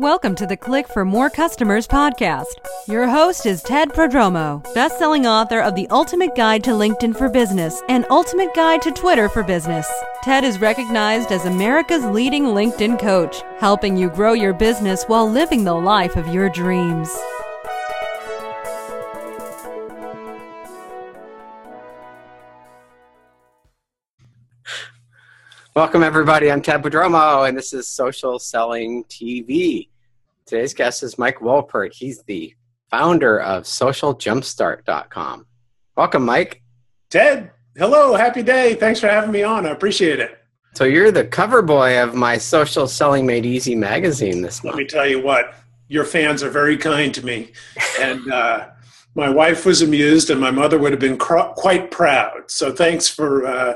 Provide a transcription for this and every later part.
Welcome to the Click for More Customers podcast. Your host is Ted Prodromou, best-selling author of The Ultimate Guide to LinkedIn for Business and Ultimate Guide to Twitter for Business. Ted is recognized as America's leading LinkedIn coach, helping you grow your business while living the life of your dreams. Welcome, everybody. I'm Ted Prodromou, and this is Social Selling TV. Today's guest is Mike Wolpert. He's the founder of SocialJumpstart.com. Welcome, Mike. Ted, hello, happy day. Thanks for having me on. I appreciate it. So you're the cover boy of my Social Selling Made Easy magazine this month. Let me tell you what, your fans are very kind to me. And uh, my wife was amused, and my mother would have been cr- quite proud. So thanks for. Uh,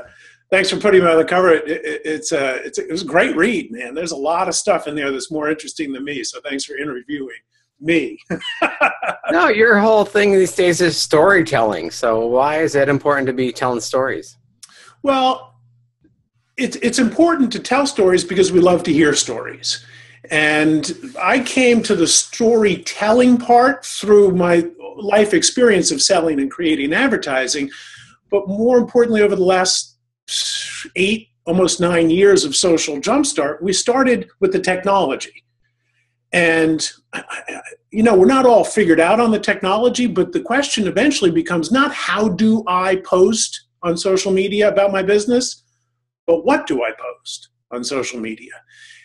Thanks for putting me on the cover. It, it, it's, a, it's a, it was a great read, man. There's a lot of stuff in there that's more interesting than me. So thanks for interviewing me. no, your whole thing these days is storytelling. So why is it important to be telling stories? Well, it's it's important to tell stories because we love to hear stories. And I came to the storytelling part through my life experience of selling and creating advertising. But more importantly, over the last eight, almost nine years of Social Jumpstart, we started with the technology. And, you know, we're not all figured out on the technology, but the question eventually becomes not how do I post on social media about my business, but what do I post on social media?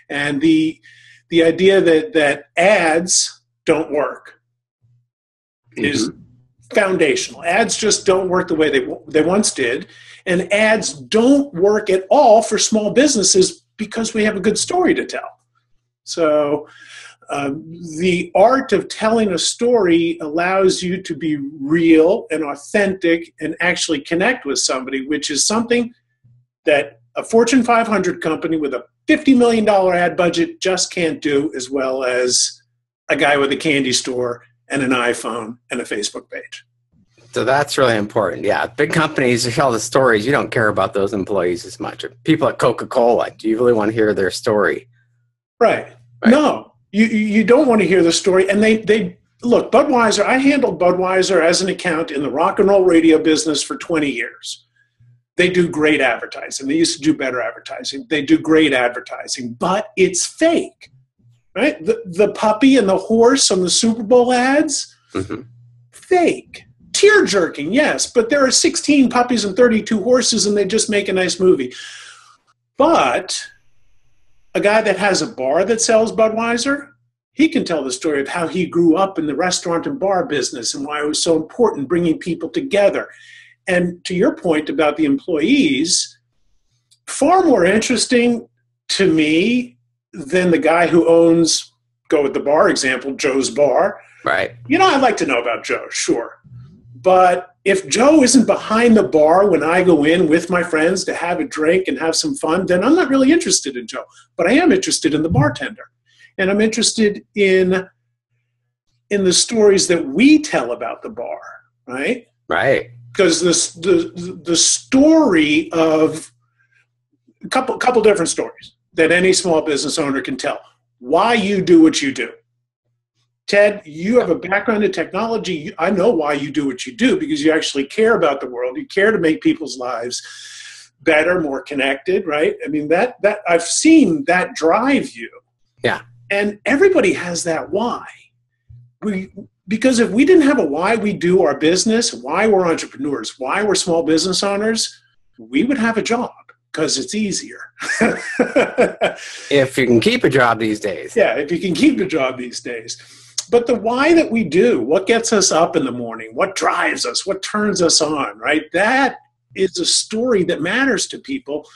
And the, the idea that, that ads don't work mm-hmm. is foundational. Ads just don't work the way they, they once did. And ads don't work at all for small businesses because we have a good story to tell. So, um, the art of telling a story allows you to be real and authentic and actually connect with somebody, which is something that a Fortune 500 company with a $50 million ad budget just can't do as well as a guy with a candy store and an iPhone and a Facebook page. So that's really important. Yeah, big companies tell the stories. You don't care about those employees as much. People at Coca Cola, do you really want to hear their story? Right. right. No, you you don't want to hear the story. And they they look Budweiser. I handled Budweiser as an account in the rock and roll radio business for 20 years. They do great advertising. They used to do better advertising. They do great advertising, but it's fake. Right? The the puppy and the horse on the Super Bowl ads, mm-hmm. fake tear jerking, yes, but there are 16 puppies and 32 horses, and they just make a nice movie. But a guy that has a bar that sells Budweiser, he can tell the story of how he grew up in the restaurant and bar business and why it was so important bringing people together. And to your point about the employees, far more interesting to me than the guy who owns, go with the bar example, Joe's Bar. Right. You know, I'd like to know about Joe, sure. But if Joe isn't behind the bar when I go in with my friends to have a drink and have some fun, then I'm not really interested in Joe. But I am interested in the bartender. And I'm interested in in the stories that we tell about the bar, right? Right. Because this the the story of a couple couple different stories that any small business owner can tell. Why you do what you do. Ted, you have a background in technology. I know why you do what you do because you actually care about the world. You care to make people's lives better, more connected, right? I mean that that I've seen that drive you. Yeah. And everybody has that why. We because if we didn't have a why we do our business, why we're entrepreneurs, why we're small business owners, we would have a job because it's easier. if you can keep a job these days. Yeah, if you can keep a job these days but the why that we do, what gets us up in the morning, what drives us, what turns us on, right? That is a story that matters to people,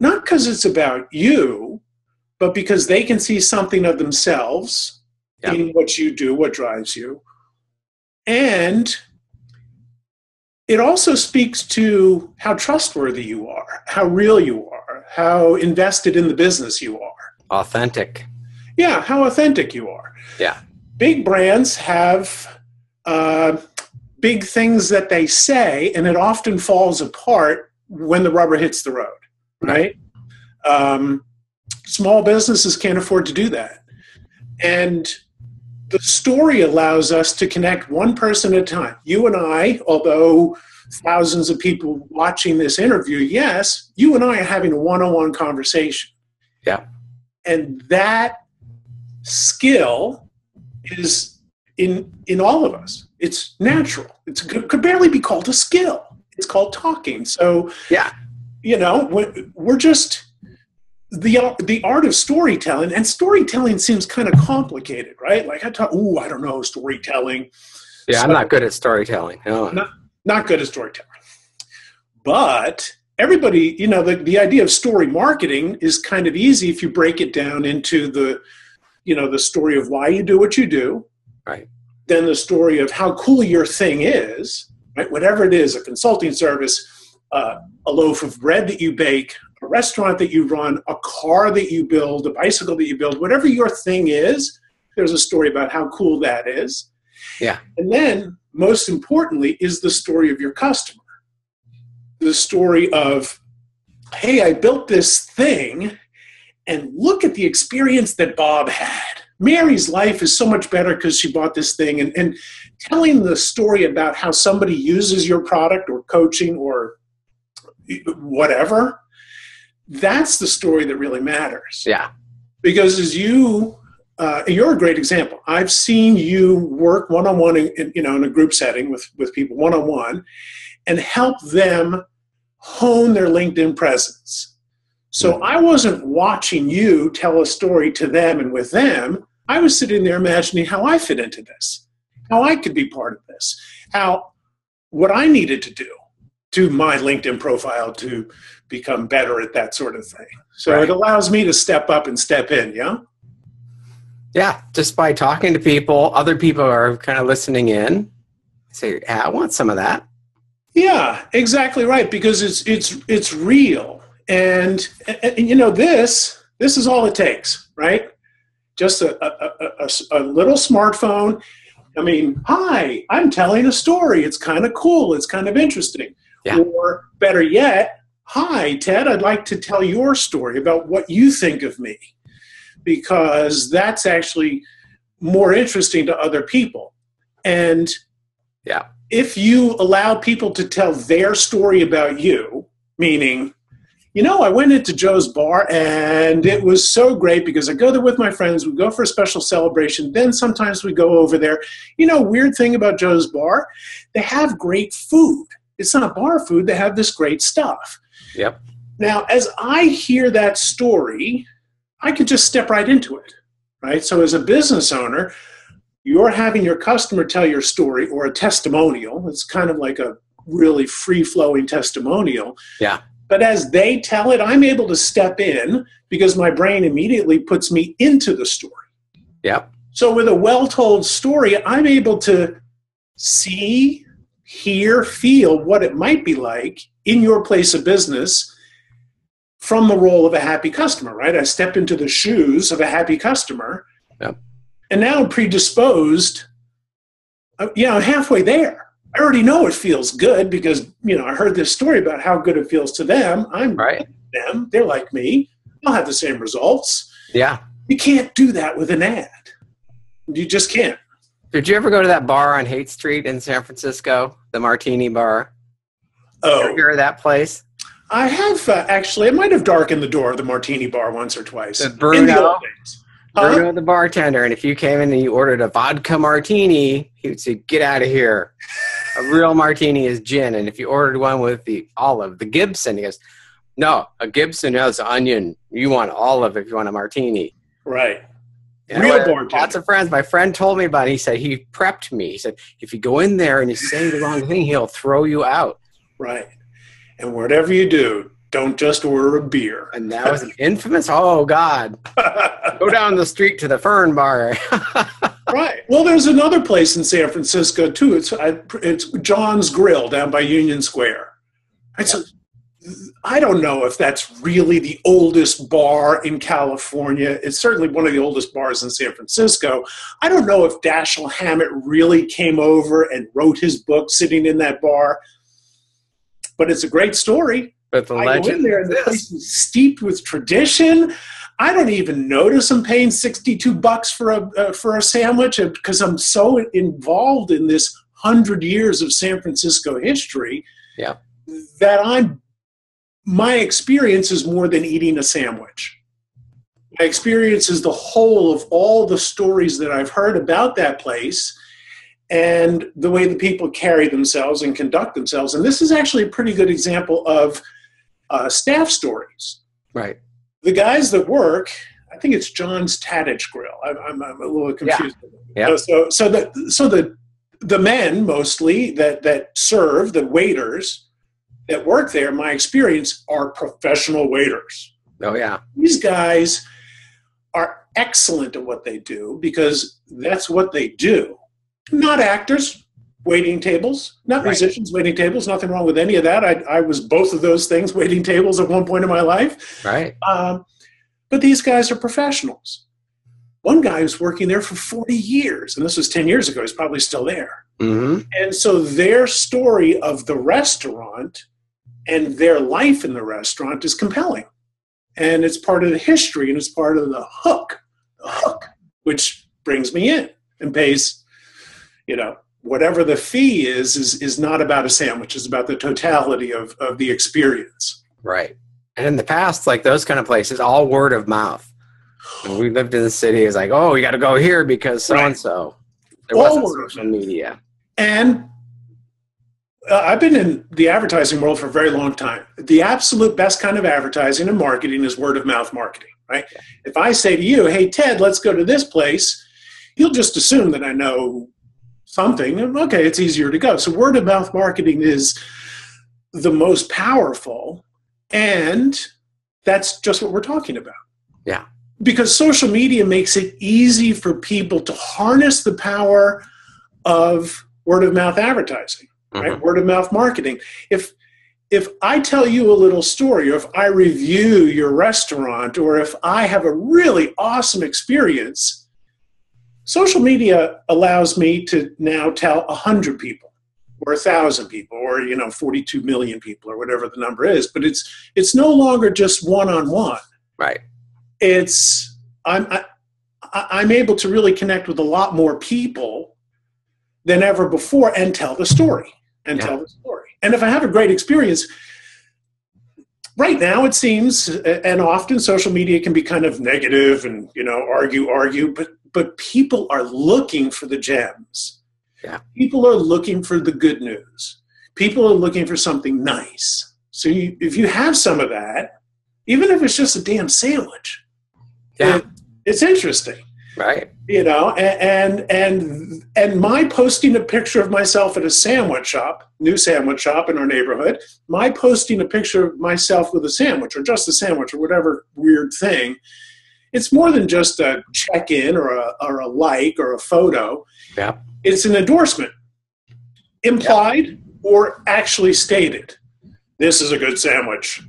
not because it's about you, but because they can see something of themselves yeah. in what you do, what drives you. And it also speaks to how trustworthy you are, how real you are, how invested in the business you are. Authentic. Yeah, how authentic you are. Yeah big brands have uh, big things that they say, and it often falls apart when the rubber hits the road, right? Um, small businesses can't afford to do that. And the story allows us to connect one person at a time. You and I, although thousands of people watching this interview, yes, you and I are having a one on one conversation. Yeah. And that skill is in in all of us. It's natural. It's it could barely be called a skill. It's called talking. So Yeah. you know, we're- just the the art of storytelling, and storytelling seems kind of complicated, right? Like I talk, ooh, I don't know storytelling. Yeah, I'm not good at storytelling. No. No. Not good at storytelling, but everybody, you know, the the idea of story marketing is kind of easy if you break it down into the, you know, the story of why you do what you do, Right. then the story of how cool your thing is, right? Whatever it is, a consulting service, uh, a loaf of bread that you bake, a restaurant that you run, a car that you build, a bicycle that you build, whatever your thing is, there's a story about how cool that is. Yeah. And then, most importantly, is the story of your customer. The story of, hey, I built this thing, and look at the experience that Bob had. Mary's life is so much better because she bought this thing. And, and telling the story about how somebody uses your product or coaching or whatever, that's the story that really matters. Yeah. Because as you, uh, you're a great example. I've seen you work one on one, in you know, in a group setting with with people one on one, and help them hone their LinkedIn presence. So I wasn't watching you tell a story to them and with them. I was sitting there imagining how I fit into this, how I could be part of this, how what I needed to do to my LinkedIn profile to become better at that sort of thing. So Right. it allows me to step up and step in, yeah? Yeah. Just by talking to people, other people are kind of listening in. Say, yeah, I want some of that. Yeah, exactly right. Because it's it's it's real, and, and, and, you know this this is all it takes, right? Just a, a, a- a, a little smartphone. I mean, hi, I'm telling a story. It's kind of cool. It's kind of interesting. Yeah. Or better yet, hi, Ted. I'd like to tell your story about what you think of me, because that's actually more interesting to other people. And Yeah. if you allow people to tell their story about you, meaning, you know, I went into Joe's bar and it was so great because I go there with my friends, we go for a special celebration, then sometimes we go over there. You know, weird thing about Joe's bar, they have great food. It's not bar food, they have this great stuff. Yep. Now, as I hear that story, I could just step right into it, right? So, as a business owner, you're having your customer tell your story or a testimonial. It's kind of like a really free flowing testimonial. Yeah. But as they tell it, I'm able to step in because my brain immediately puts me into the story. Yep. So, with a well told story, I'm able to see, hear, feel what it might be like in your place of business from the role of a happy customer, right? I step into the shoes of a happy customer. Yep. And now I'm predisposed. uh, Yeah, I'm halfway there. I already know it feels good because, you know, I heard this story about how good it feels to them. I'm Right. them. They're like me. I'll have the same results. Yeah. You can't do that with an ad. You just can't. Did you ever go to that bar on Haight Street in San Francisco, the Martini Bar? Oh, Ever hear of that place? I have uh, actually. I might have darkened the door of the Martini Bar once or twice. The Bruno? Huh? Bruno, the bartender, and if you came in and you ordered a vodka martini, he would say, "Get out of here." A real martini is gin, and if you ordered one with the olive, the Gibson, he goes, "No, a Gibson has onion. You want olive if you want a martini." Right. And Real bartender. Lots of friends. My friend told me about it. He said he prepped me. He said, if you go in there and you say the wrong thing, he'll throw you out. Right. And whatever you do, don't just order a beer. And that was an infamous. Oh God! Go down the street to the Fern Bar. right. Well, there's another place in San Francisco too. It's I, it's John's Grill down by Union Square. It's a, I don't know if that's really the oldest bar in California. It's certainly one of the oldest bars in San Francisco. I don't know if Dashiell Hammett really came over and wrote his book sitting in that bar, but it's a great story. but the legend I go in there and the place is steeped with tradition. I don't even notice I'm paying 62 bucks for a uh, for a sandwich because I'm so involved in this 100 years of San Francisco history Yeah. that I'm my experience is more than eating a sandwich. My experience is the whole of all the stories that I've heard about that place and the way the people carry themselves and conduct themselves. And this is actually a pretty good example of uh, staff stories. Right. The guys that work, I think it's John's Tadich Grill. I'm, I'm, I'm a little confused. Yeah. So, so the so the the men mostly that that serve the waiters that work there, my experience, are professional waiters. Oh yeah. These guys are excellent at what they do because that's what they do. Not actors, waiting tables, not Right. musicians, waiting tables. Nothing wrong with any of that. I, I was both of those things, waiting tables at one point in my life. Right. Um, but these guys are professionals. One guy was working there for 40 years, and this was 10 years ago. He's probably still there. hmm And so their story of the restaurant and their life in the restaurant is compelling. And it's part of the history and it's part of the hook, the hook, which brings me in and pays, you know, whatever the fee is, is, is not about a sandwich. It's about the totality of, of the experience. Right. And in the past, like those kind of places, all word of mouth. When we lived in the city, it's like, oh, you got to go here because so and so. There All wasn't word social media. And uh, I've been in the advertising world for a very long time. The absolute best kind of advertising and marketing is word of mouth marketing, right? If I say to you, hey, Ted, let's go to this place, you'll just assume that I know something. Okay, it's easier to go. So, word of mouth marketing is the most powerful, and that's just what we're talking about. Yeah. Because social media makes it easy for people to harness the power of word of mouth advertising right Mhm. word of mouth marketing if if i tell you a little story or if i review your restaurant or if i have a really awesome experience social media allows me to now tell 100 people or 1000 people or you know 42 million people or whatever the number is but it's it's no longer just one-on-one Right. it's I'm I, I'm able to really connect with a lot more people than ever before and tell the story and Yeah. tell the story. And if I have a great experience, right now it seems, and often social media can be kind of negative and you know argue, argue, but but people are looking for the gems. Yeah. People are looking for the good news. People are looking for something nice. So you, if you have some of that, even if it's just a damn sandwich, Yeah. it- it's interesting Right. you know and and and and my posting a picture of myself at a sandwich shop new sandwich shop in our neighborhood my posting a picture of myself with a sandwich or just a sandwich or whatever weird thing it's more than just a check-in or a, or a like or a photo Yeah. it's an endorsement implied or actually stated this is a good sandwich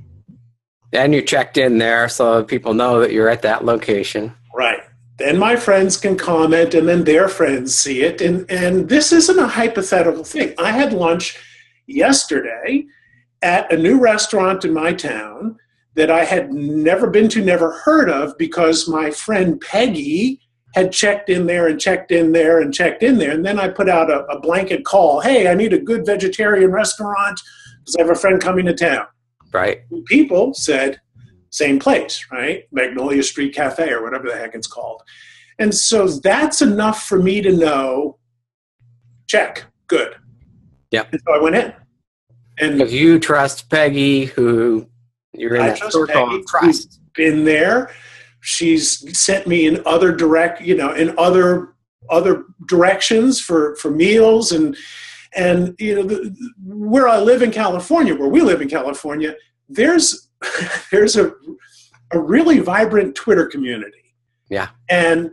And you checked in there so people know that you're at that location. Right. Then my friends can comment and then their friends see it. And, and this isn't a hypothetical thing. I had lunch yesterday at a new restaurant in my town that I had never been to, never heard of, because my friend Peggy had checked in there and checked in there and checked in there. And then I put out a, a blanket call hey, I need a good vegetarian restaurant because I have a friend coming to town Right. people said same place, right? Magnolia Street Cafe or whatever the heck it's called. And so that's enough for me to know check, good. Yeah. So I went in. And Because you trust Peggy, who you're in I that trust circle Peggy. of trust. been there. She's sent me in other direct, you know, in other other directions for for meals and and you know the, where I live in California, where we live in California, there's there's a a really vibrant Twitter community. Yeah. And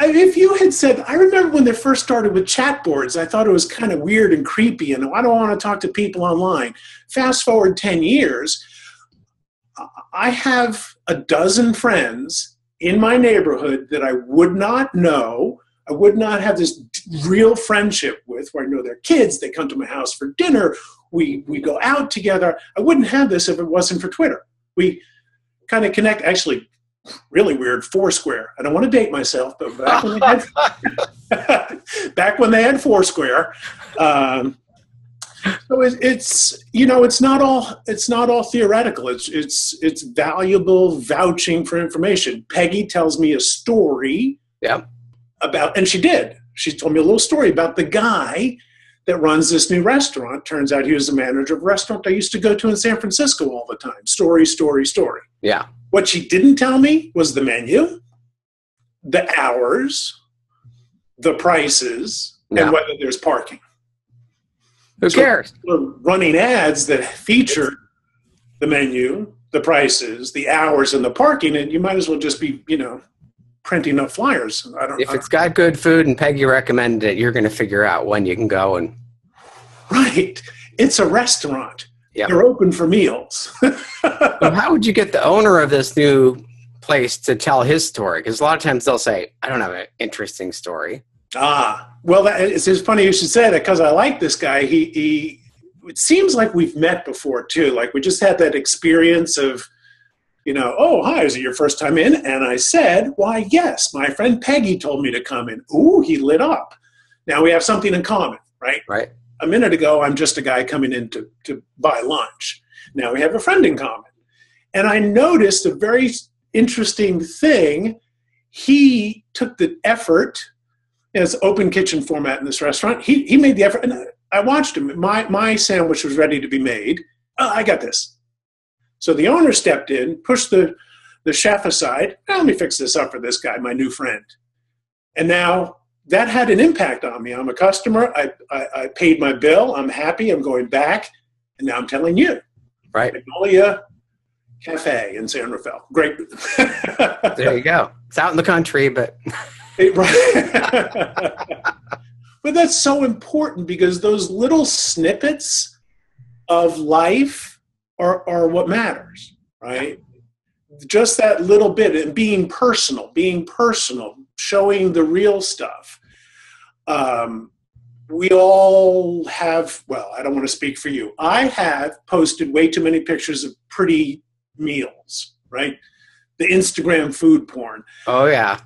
if you had said, I remember when they first started with chat boards, I thought it was kind of weird and creepy, and I don't want to talk to people online. Fast forward 10 years, I have a dozen friends in my neighborhood that I would not know. I would not have this real friendship with where I know their kids. They come to my house for dinner. We, we go out together. I wouldn't have this if it wasn't for Twitter. We kind of connect. Actually, really weird Foursquare. I don't want to date myself, but back when they had, back when they had Foursquare, um, so it, it's you know it's not all it's not all theoretical. It's it's it's valuable vouching for information. Peggy tells me a story. Yeah. About and she did. She told me a little story about the guy that runs this new restaurant. Turns out he was the manager of a restaurant I used to go to in San Francisco all the time. Story, story, story. Yeah. What she didn't tell me was the menu, the hours, the prices, Yeah. and whether there's parking. Who cares? We're running ads that feature the menu, the prices, the hours, and the parking, and you might as well just be, you know, printing up flyers. I don't. If it's got good food and Peggy recommended it, you're going to figure out when you can go and right. It's a restaurant. Yep. They're open for meals. So how would you get the owner of this new place to tell his story? Because a lot of times they'll say, "I don't have an interesting story." Ah, well, that, it's, it's funny you should say that because I like this guy. He, he, it seems like we've met before too. Like we just had that experience of, you know, oh, hi, is it your first time in? And I said, why, yes, my friend Peggy told me to come in. Ooh, he lit up. Now we have something in common, right? Right? A minute ago, I'm just a guy coming in to, to buy lunch. Now we have a friend in common. And I noticed a very interesting thing. He took the effort it's open kitchen format in this restaurant. He he made the effort, and I- watched him. My my sandwich was ready to be made. Oh, I got this. So the owner stepped in, pushed the the chef aside. "Ah, let me fix this up for this guy, my new friend. And now that had an impact on me. I'm a customer. I I, I paid my bill. I'm happy. I'm going back, and now I'm telling you, Right? Magnolia Cafe in San Rafael. Great. There you go. It's out in the country, but It- right. but that's so important because those little snippets of life are, are what matters, right? Just that little bit and being personal, being personal, showing the real stuff. Um, we all have, well, I don't want to speak for you. I have posted way too many pictures of pretty meals, right? The Instagram food porn oh yeah,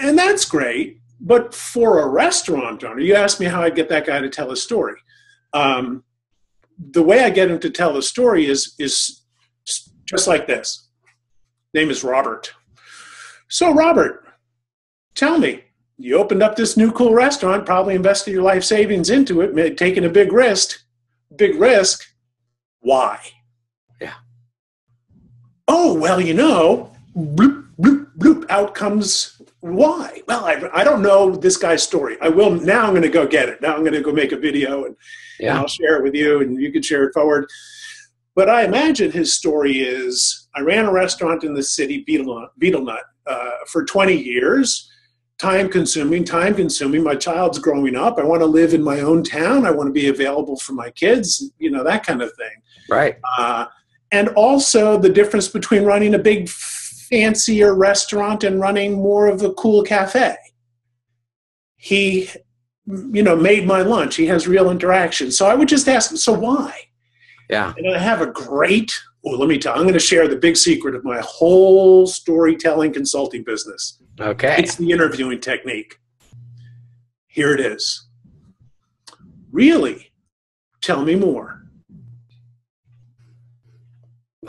and that's great. But for a restaurant owner, you asked me how I get that guy to tell a story. Um, the way I get him to tell the story is is just like this. Name is Robert. So Robert, tell me, you opened up this new cool restaurant, probably invested your life savings into it, taking a big risk. Big risk. Why? Yeah. Oh well, you know, bloop bloop bloop. Out comes why? Well, I, I don't know this guy's story. I will now. I'm going to go get it. Now I'm going to go make a video and, and I'll share it with you, and you can share it forward. But I imagine his story is: I ran a restaurant in the city, Beetle, Betelnut, uh, for 20 years. Time consuming, time consuming. My child's growing up. I want to live in my own town. I want to be available for my kids. You know that kind of thing. right. Uh, and also the difference between running a big fancier restaurant and running more of a cool cafe. He you know made my lunch. He has real interaction so i would just ask him so why? Yeah, and i have a great oh let me tell i'm going to share the big secret of my whole storytelling consulting business. Okay. it's the interviewing technique. Here it is. Really? Tell me more.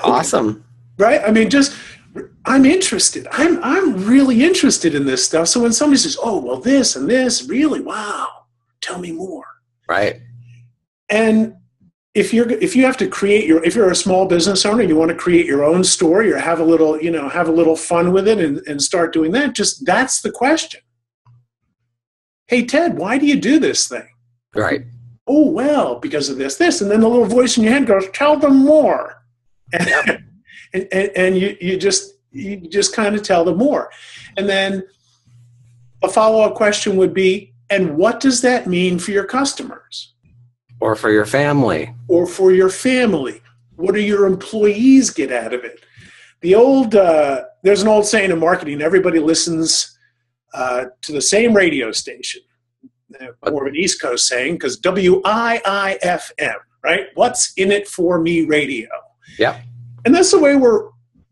Awesome. right? I mean just i'm interested. I'm i'm really interested in this stuff. So when somebody says oh well this and this really? Wow. Tell me more. Right. and if you're if you have to create your if you're a small business owner you want to create your own story or have a little you know have a little fun with it and, and start doing that just that's the question. Hey ted why do you do this thing? Right. oh well because of this this and then the little voice in your head goes tell them more. And, and, and you, you just you just kind of tell them more. And then a follow-up question would be and what does that mean for your customers? Or for your family. or for your family. What do your employees get out of it? The old uh, there's an old saying in marketing everybody listens uh, to the same radio station. More of an east coast saying because w-i-i-f-m right? What's in it for me radio? Yep. And that's the way we're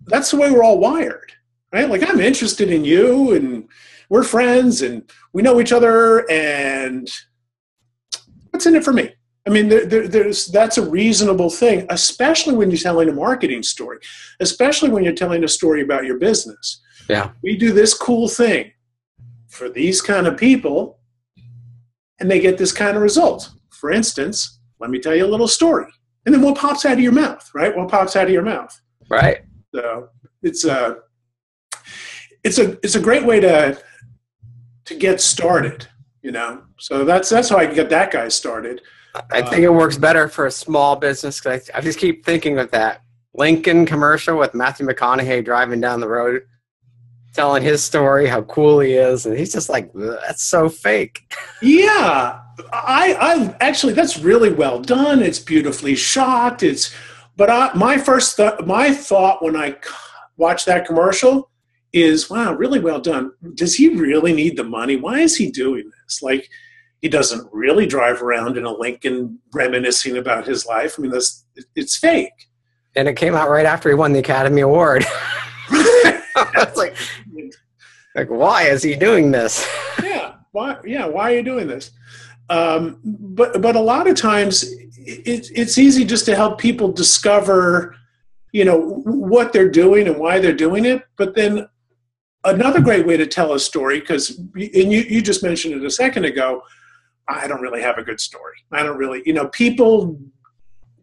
that's the way we're all wired right? Like I'm interested in you and we're friends and we know each other and what's in it for me? I mean, there, there, there's that's a reasonable thing, especially when you're telling a marketing story, especially when you're telling a story about your business. Yeah. We do this cool thing for these kind of people, and they get this kind of result. For instance, let me tell you a little story, and then what pops out of your mouth, right? What pops out of your mouth? Right. So it's a it's a it's a great way to to get started, you know. So that's that's how I get that guy started. I uh, think it works better for a small business because I, I just keep thinking of that Lincoln commercial with Matthew McConaughey driving down the road, telling his story, how cool he is, and he's just like, "That's so fake." Yeah, I, I actually that's really well done. It's beautifully shot. It's, but I, my first th- my thought when I watched that commercial is, wow, really well done. Does he really need the money? Why is he doing this? Like he doesn't really drive around in a Lincoln reminiscing about his life. I mean, that's it's fake. And it came out right after he won the Academy Award. it's like, like, why is he doing this? yeah, why? Yeah, why are you doing this? Um, but but a lot of times it, it's easy just to help people discover, you know, what they're doing and why they're doing it. But then another great way to tell a story, because and you you just mentioned it a second ago I don't really have a good story. I don't really, you know, people,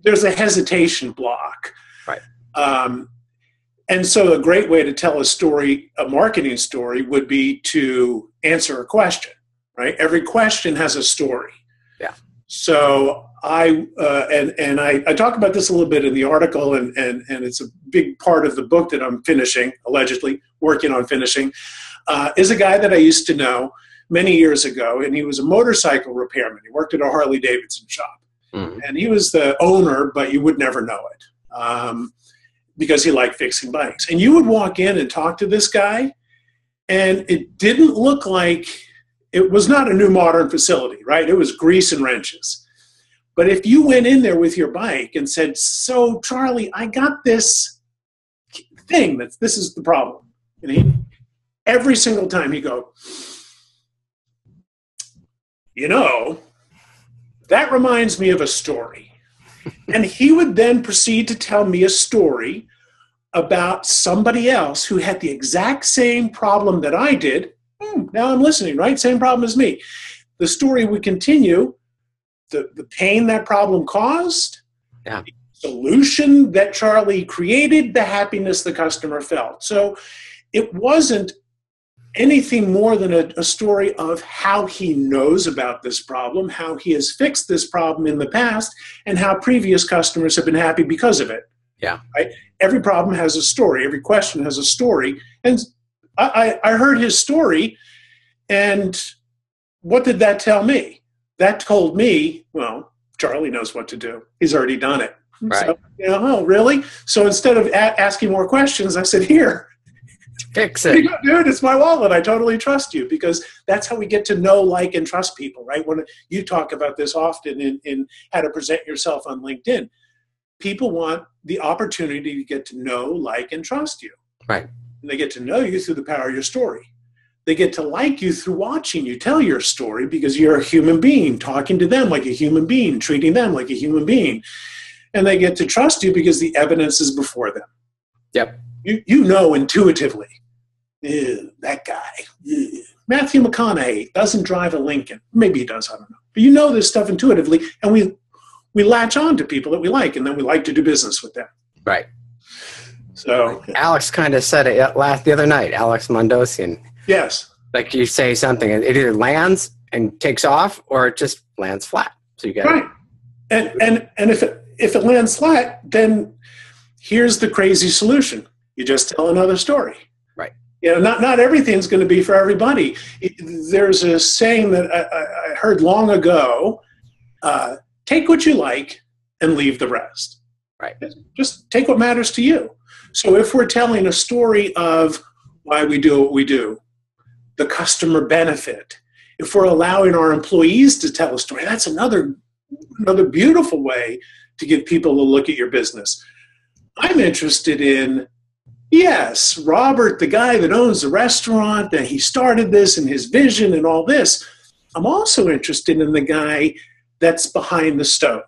there's a hesitation block. Right. Um, and so a great way to tell a story, a marketing story, would be to answer a question, right? Every question has a story. Yeah. So I, uh, and, and I, I talk about this a little bit in the article and, and, and it's a big part of the book that I'm finishing, allegedly working on finishing, uh, is a guy that I used to know many years ago, and he was a motorcycle repairman. He worked at a Harley Davidson shop, mm. and he was the owner, but you would never know it um, because he liked fixing bikes. And you would walk in and talk to this guy, and it didn't look like it was not a new modern facility, right? It was grease and wrenches. But if you went in there with your bike and said, "So, Charlie, I got this thing that this is the problem," and he every single time he go you know, that reminds me of a story. and he would then proceed to tell me a story about somebody else who had the exact same problem that I did. Hmm, now I'm listening, right? Same problem as me. The story would continue. The, the pain that problem caused, yeah. the solution that Charlie created, the happiness the customer felt. So it wasn't anything more than a, a, story of how he knows about this problem, how he has fixed this problem in the past, and how previous customers have been happy because of it. Yeah. Right? Every problem has a story. Every question has a story. And I, I, I heard his story, and what did that tell me? That told me, well, Charlie knows what to do. He's already done it. Right. So, you know, oh, really? So instead of a- asking more questions, I said, here, Fix it. Dude, it's my wallet. I totally trust you because that's how we get to know, like, and trust people, right? When you talk about this often in, in how to present yourself on LinkedIn, people want the opportunity to get to know, like, and trust you. Right. They get to know you through the power of your story. They get to like you through watching you tell your story because you're a human being, talking to them like a human being, treating them like a human being. And they get to trust you because the evidence is before them. Yep. You, you know intuitively that guy. Ew. Matthew McConaughey doesn't drive a Lincoln. Maybe he does, I don't know. But you know this stuff intuitively, and we we latch on to people that we like, and then we like to do business with them. Right. So Alex kind of said it last the other night. Alex Mandossian. Yes. Like you say something, and it either lands and takes off, or it just lands flat. So you get right. And and and if it if it lands flat, then here's the crazy solution. You just tell another story Right. you know, not, not everything's going to be for everybody. There's a saying that I, I heard long ago uh, take what you like and leave the rest. Right. Just take what matters to you. So if we're telling a story of why we do what we do, the customer benefit, if we're allowing our employees to tell a story, that's another another beautiful way to give people a look at your business. I'm interested in yes, Robert, the guy that owns the restaurant, and he started this and his vision and all this. I'm also interested in the guy that's behind the stove.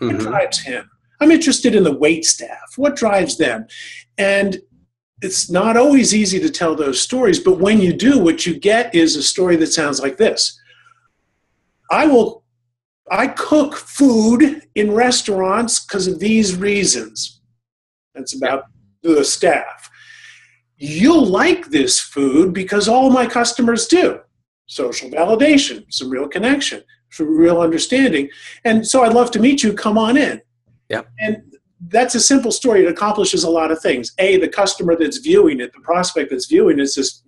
Mhm. drives him? I'm interested in the wait staff. What drives them? And it's not always easy to tell those stories, but when you do, what you get is a story that sounds like this. I will I cook food in restaurants because of these reasons. That's about the staff. You'll like this food because all my customers do. Social validation, some real connection, some real understanding. And so I'd love to meet you. Come on in. Yeah. And that's a simple story. It accomplishes a lot of things. A, the customer that's viewing it, the prospect that's viewing it, says,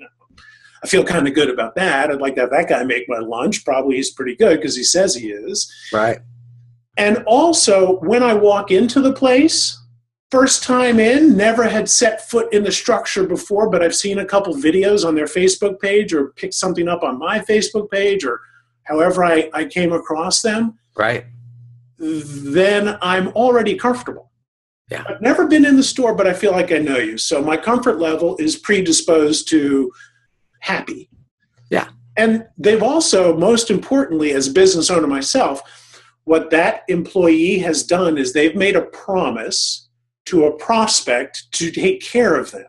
I feel kind of good about that. I'd like to have that guy make my lunch. Probably he's pretty good because he says he is. Right. And also, when I walk into the place, first time in, never had set foot in the structure before, but I've seen a couple videos on their Facebook page or picked something up on my Facebook page or however I, I came across them, Right. Then I'm already comfortable. Yeah. I've never been in the store, but I feel like I know you. So my comfort level is predisposed to happy. Yeah. And they've also, most importantly, as a business owner myself, what that employee has done is they've made a promise to a prospect to take care of them.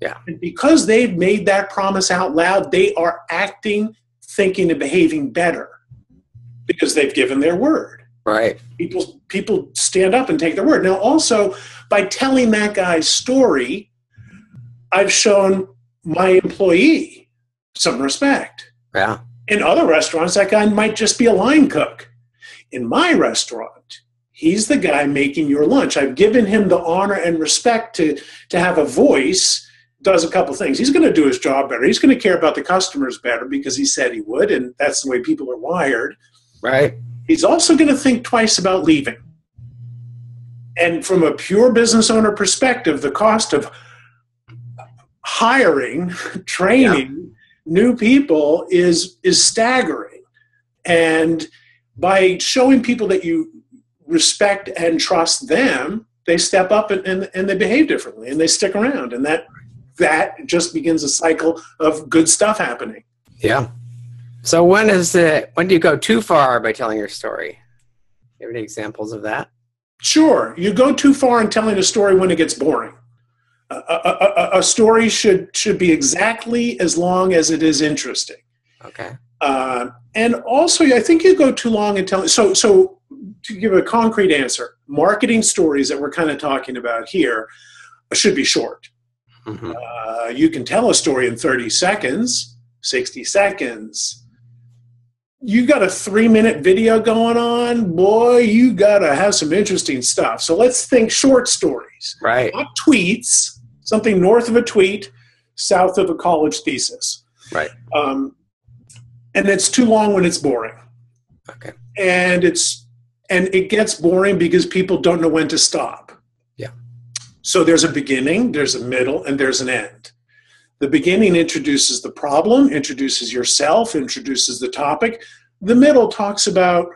Yeah. And because they've made that promise out loud, they are acting, thinking, and behaving better because they've given their word Right. people people stand up and take their word. Now, also by telling that guy's story, I've shown my employee some respect. Yeah. In other restaurants, that guy might just be a line cook. In my restaurant, he's the guy making your lunch. I've given him the honor and respect to to have a voice. Does a couple things. He's going to do his job better. He's going to care about the customers better because he said he would, and that's the way people are wired Right. he's also going to think twice about leaving. And from a pure business owner perspective, the cost of hiring, training new people is is staggering. And by showing people that you respect and trust them, they step up and, and, and they behave differently and they stick around. And that that just begins a cycle of good stuff happening. Yeah. So when is it? When do you go too far by telling your story? You have any examples of that? Sure, you go too far in telling a story when it gets boring. A, a, a, a story should should be exactly as long as it is interesting. Okay. Uh, and also, I think you go too long in telling. So, so to give a concrete answer, marketing stories that we're kind of talking about here should be short. hmm Uh, you can tell a story in 30 seconds, 60 seconds. You got a three minute video going on, boy, you got to have some interesting stuff. So let's think short stories, Right. not tweets, something north of a tweet, south of a college thesis. Right. Um, and it's too long when it's boring. Okay. And it's and it gets boring because people don't know when to stop. Yeah. So there's a beginning, there's a middle, and there's an end. The beginning introduces the problem, introduces yourself, introduces the topic. The middle talks about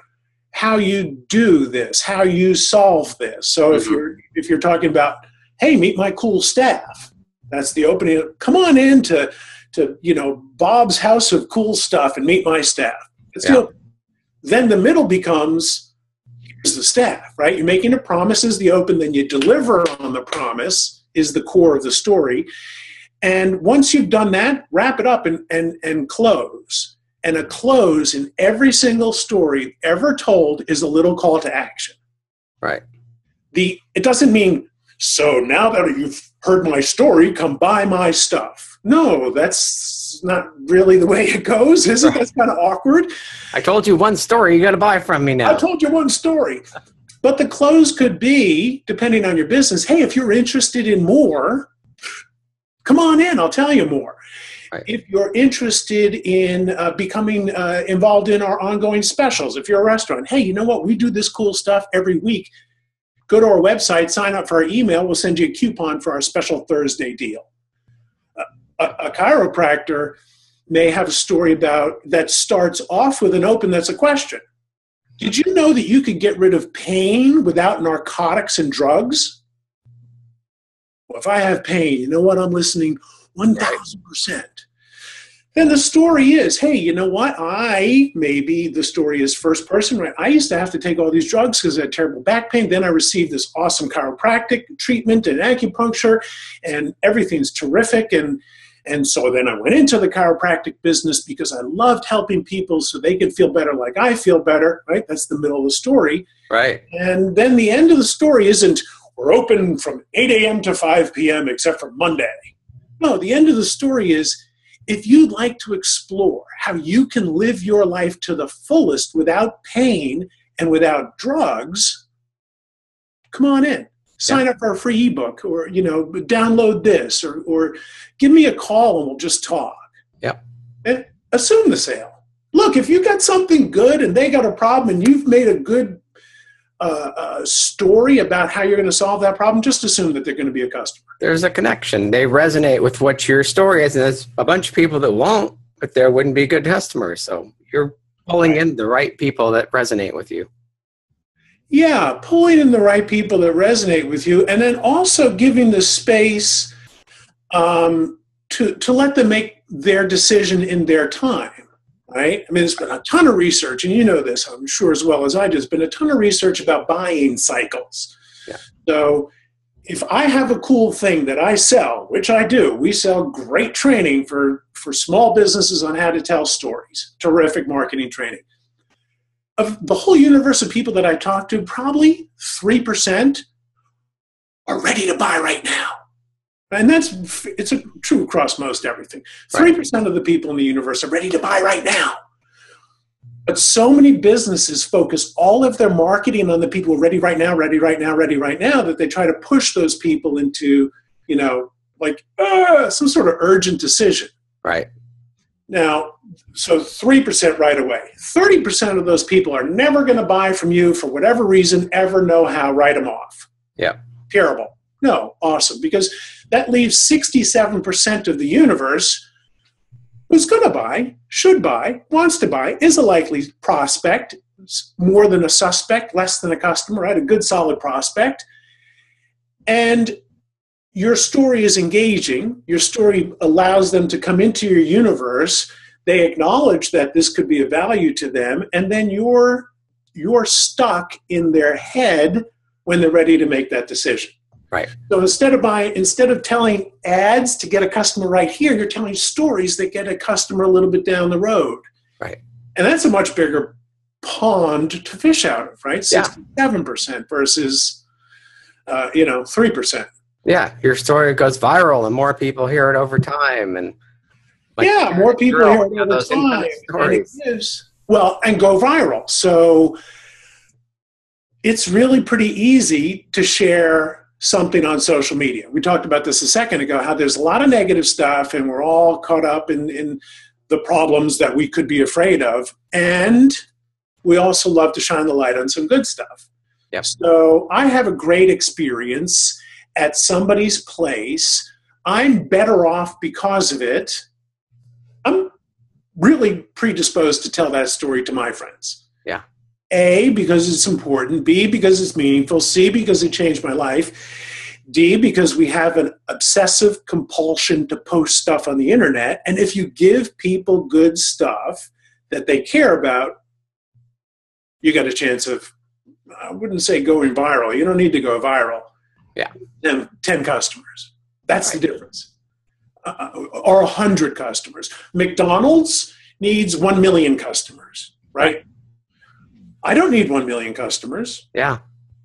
how you do this, how you solve this. So if Mhm. you're if you're talking about, hey, meet my cool staff, that's the opening. Come on in to to you know Bob's house of cool stuff and meet my staff. It's Yeah. the- then the middle becomes here's the staff, right? You're making a promise is the open, then you deliver on the promise is the core of the story. And once you've done that, wrap it up and, and, and close. And a close in every single story ever told is a little call to action. Right. The it doesn't mean so now that you've heard my story, come buy my stuff. No, that's not really the way it goes, is it? That's kind of awkward. I told you one story. You got to buy from me now. I told you one story. But the close could be, depending on your business, hey, if you're interested in more, come on in, I'll tell you more. Right. If you're interested in uh, becoming uh, involved in our ongoing specials, if you're a restaurant, hey, you know what? We do this cool stuff every week. Go to our website, sign up for our email. We'll send you a coupon for our special Thursday deal. A, a chiropractor may have a story about that starts off with an open that's a question. Did you know that you could get rid of pain without narcotics and drugs? If I have pain, you know what? I'm listening 1000%. Then the story is, hey, you know what? I maybe the story is first person, right? I used to have to take all these drugs because I had terrible back pain. Then I received this awesome chiropractic treatment and acupuncture, and everything's terrific. And and so then I went into the chiropractic business because I loved helping people so they could feel better like I feel better, right? That's the middle of the story. Right. And then the end of the story isn't we're open from 8 a.m. to 5 p.m. except for Monday. No, the end of the story is if you'd like to explore how you can live your life to the fullest without pain and without drugs, come on in. Sign yeah. up for a free ebook or, you know, download this or, or give me a call and we'll just talk. Yep. And eh, assume the sale. Look, if you got something good and they got a problem and you've made a good uh, uh, story about how you're going to solve that problem, just assume that they're going to be a customer. There's a connection. They resonate with what your story is, and there's a bunch of people that won't, but there wouldn't be good customers. So you're pulling in the right people that resonate with you. Yeah, pulling in the right people that resonate with you, and then also giving the space um, to to let them make their decision in their time right? I mean, there's been a ton of research, and you know this, I'm sure, as well as I do. There's been a ton of research about buying cycles. Yeah. So, if I have a cool thing that I sell, which I do, we sell great training for, for small businesses on how to tell stories, terrific marketing training. Of the whole universe of people that I talk to, probably 3% are ready to buy right now and that's it's a, true across most everything. Three percent of the people in the universe are ready to buy right now. But so many businesses focus all of their marketing on the people ready right now, ready right now, ready right now that they try to push those people into, you know, like uh, some sort of urgent decision. Right. Now, so 3% right away. 30% of those people are never going to buy from you for whatever reason, ever know how, write them off. Yeah. Terrible. No, awesome. Because that leaves 67% of the universe who's going to buy, should buy, wants to buy, is a likely prospect, more than a suspect, less than a customer, right? A good solid prospect. And your story is engaging. Your story allows them to come into your universe. They acknowledge that this could be of value to them, and then you're you're stuck in their head when they're ready to make that decision. Right. So instead of buying, instead of telling ads to get a customer right here, you're telling stories that get a customer a little bit down the road. Right. And that's a much bigger pond to fish out of, right? Sixty-seven percent versus, uh, you know, three percent. Yeah, your story goes viral, and more people hear it over time, and like yeah, more people hear it over time. And it is, well, and go viral. So it's really pretty easy to share something on social media. We talked about this a second ago, how there's a lot of negative stuff and we're all caught up in, in the problems that we could be afraid of. And we also love to shine the light on some good stuff. Yep. So I have a great experience at somebody's place. I'm better off because of it. I'm really predisposed to tell that story to my friends. A, because it's important, B, because it's meaningful, C, because it changed my life, D, because we have an obsessive compulsion to post stuff on the internet. And if you give people good stuff that they care about, you got a chance of, I wouldn't say going viral. You don't need to go viral. Yeah. 10, 10 customers. That's right. the difference. Uh, uh or 100 customers. McDonald's needs 1 million customers, right? I don't need 1 million customers. Yeah.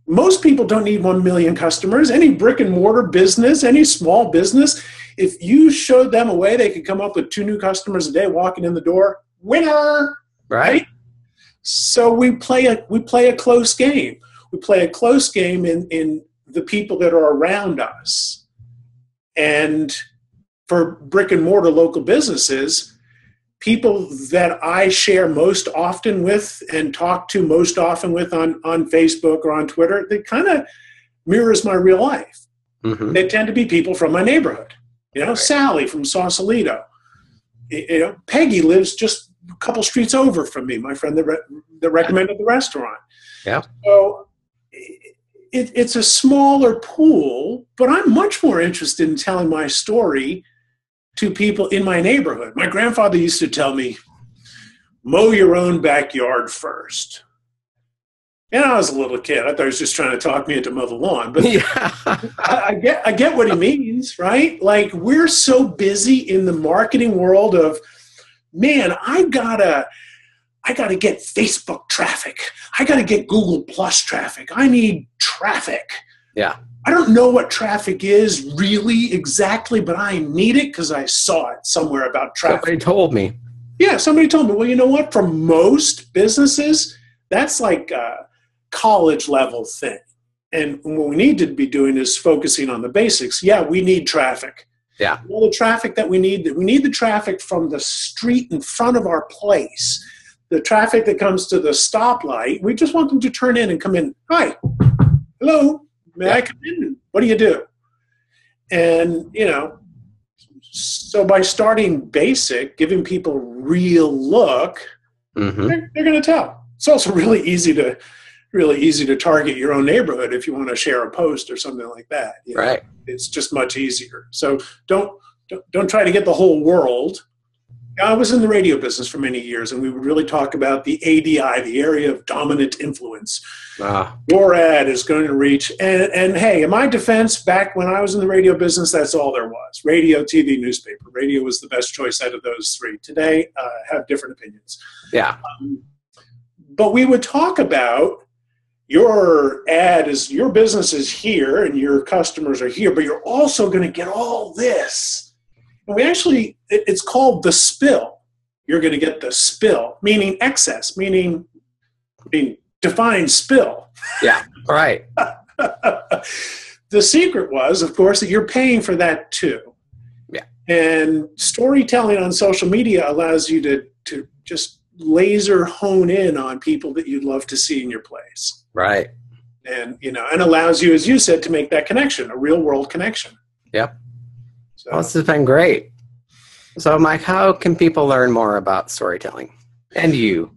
Most people don't need 1 million customers. Any brick and mortar business, any small business, if you showed them a way they could come up with two new customers a day walking in the door, winner. Right. right? So we play a we play a close game. We play a close game in in the people that are around us. And for brick and mortar local businesses, people that I share most often with and talk to most often with on, on Facebook or on Twitter, they kind of mirrors my real life. Mm-hmm. They tend to be people from my neighborhood. You know, right. Sally from Sausalito. You know, Peggy lives just a couple streets over from me, my friend that, re- that recommended the restaurant. Yeah. So it, it's a smaller pool, but I'm much more interested in telling my story to people in my neighborhood. My grandfather used to tell me, mow your own backyard first. And I was a little kid. I thought he was just trying to talk me into mow the lawn. But yeah. I, I, get I get what he means, right? Like we're so busy in the marketing world of, man, I gotta I gotta get Facebook traffic. I gotta get Google Plus traffic. I need traffic. Yeah. I don't know what traffic is really exactly, but I need it because I saw it somewhere about traffic. Somebody told me. Yeah, somebody told me. Well, you know what? For most businesses, that's like a college level thing. And what we need to be doing is focusing on the basics. Yeah, we need traffic. Yeah. All the traffic that we need, we need the traffic from the street in front of our place. The traffic that comes to the stoplight, we just want them to turn in and come in. Hi, hello, may yeah. I come in? What do you do? And, you know, so by starting basic, giving people real look, mm-hmm. they're, they're going to tell. It's also really easy to really easy to target your own neighborhood if you want to share a post or something like that. You know? Right. It's just much easier. So don't, don't don't try to get the whole world I was in the radio business for many years, and we would really talk about the ADI, the area of dominant influence. Ah. Your ad is going to reach, and, and hey, in my defense, back when I was in the radio business, that's all there was radio, TV, newspaper. Radio was the best choice out of those three. Today, uh, have different opinions. Yeah. Um, but we would talk about your ad is your business is here and your customers are here, but you're also going to get all this and we actually, it's called the spill. You're going to get the spill, meaning excess, meaning, meaning define spill. Yeah, right. the secret was, of course, that you're paying for that too. Yeah. And storytelling on social media allows you to, to just laser hone in on people that you'd love to see in your place. Right. And, you know, and allows you, as you said, to make that connection, a real world connection. Yep. So. Well, this has been great. So, Mike, how can people learn more about storytelling and you?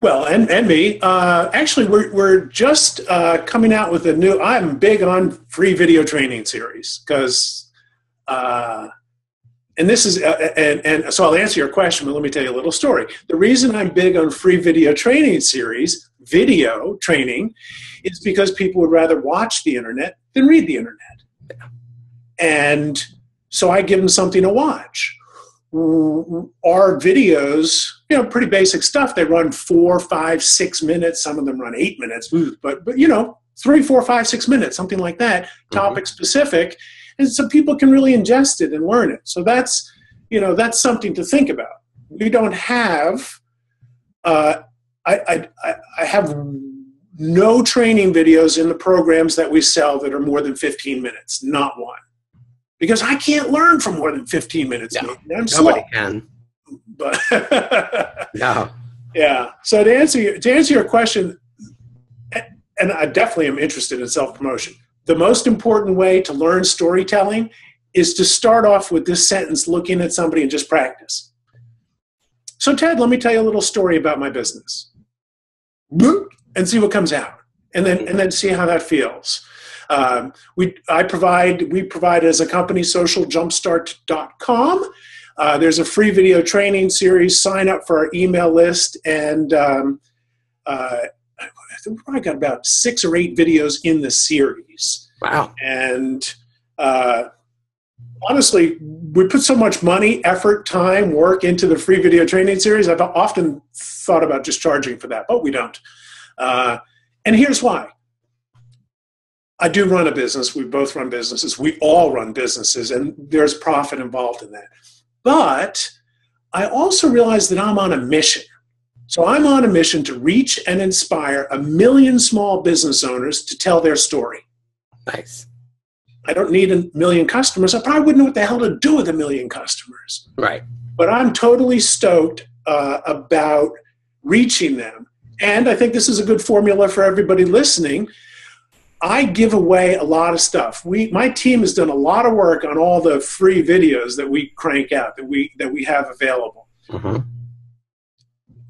Well, and, and me. Uh, actually, we're, we're just uh, coming out with a new, I'm big on free video training series because, uh, and this is, uh, and, and so I'll answer your question, but let me tell you a little story. The reason I'm big on free video training series, video training, is because people would rather watch the internet than read the internet. Yeah. And so I give them something to watch. Our videos, you know, pretty basic stuff. They run four, five, six minutes. Some of them run eight minutes, but but you know, three, four, five, six minutes, something like that, mm-hmm. topic specific, and so people can really ingest it and learn it. So that's you know that's something to think about. We don't have. Uh, I, I I have no training videos in the programs that we sell that are more than 15 minutes, not one because I can't learn for more than 15 minutes. I'm nobody slow. can. But no. Yeah. So to answer your, to answer your question, and I definitely am interested in self promotion. The most important way to learn storytelling is to start off with this sentence looking at somebody and just practice. So, Ted, let me tell you a little story about my business and see what comes out, and then, and then see how that feels. Um, we, I provide, we provide as a company socialjumpstart.com. Uh, there's a free video training series. Sign up for our email list, and um, uh, I think we probably got about six or eight videos in the series. Wow! And uh, honestly, we put so much money, effort, time, work into the free video training series. I've often thought about just charging for that, but we don't. Uh, and here's why I do run a business. We both run businesses. We all run businesses, and there's profit involved in that. But I also realize that I'm on a mission. So I'm on a mission to reach and inspire a million small business owners to tell their story. Nice. I don't need a million customers. I probably wouldn't know what the hell to do with a million customers. Right. But I'm totally stoked uh, about reaching them. And I think this is a good formula for everybody listening I give away a lot of stuff. We, my team has done a lot of work on all the free videos that we crank out that we that we have available. Mm-hmm.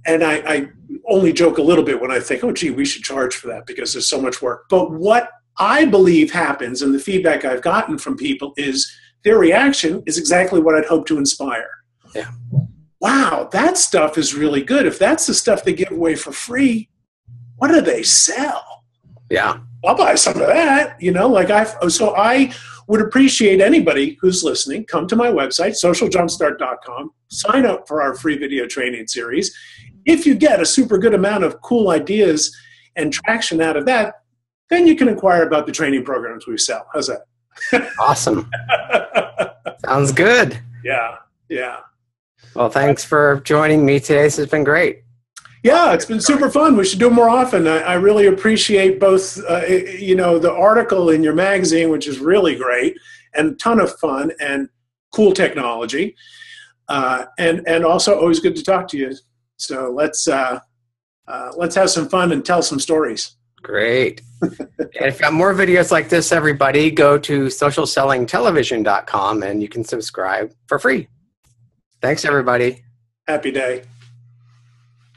And I, I only joke a little bit when I think, oh, gee, we should charge for that because there's so much work. But what I believe happens, and the feedback I've gotten from people is their reaction is exactly what I'd hope to inspire. Yeah. Wow, that stuff is really good. If that's the stuff they give away for free, what do they sell? Yeah. I'll buy some of that. You know, like I so I would appreciate anybody who's listening. Come to my website, socialjumpstart.com, sign up for our free video training series. If you get a super good amount of cool ideas and traction out of that, then you can inquire about the training programs we sell. How's that? Awesome. Sounds good. Yeah, yeah. Well, thanks for joining me today. This has been great. Yeah, it's been super fun. We should do it more often. I, I really appreciate both, uh, you know, the article in your magazine, which is really great and a ton of fun and cool technology, uh, and and also always good to talk to you. So let's uh, uh let's have some fun and tell some stories. Great. and if you got more videos like this, everybody, go to socialsellingtelevision.com and you can subscribe for free. Thanks, everybody. Happy day.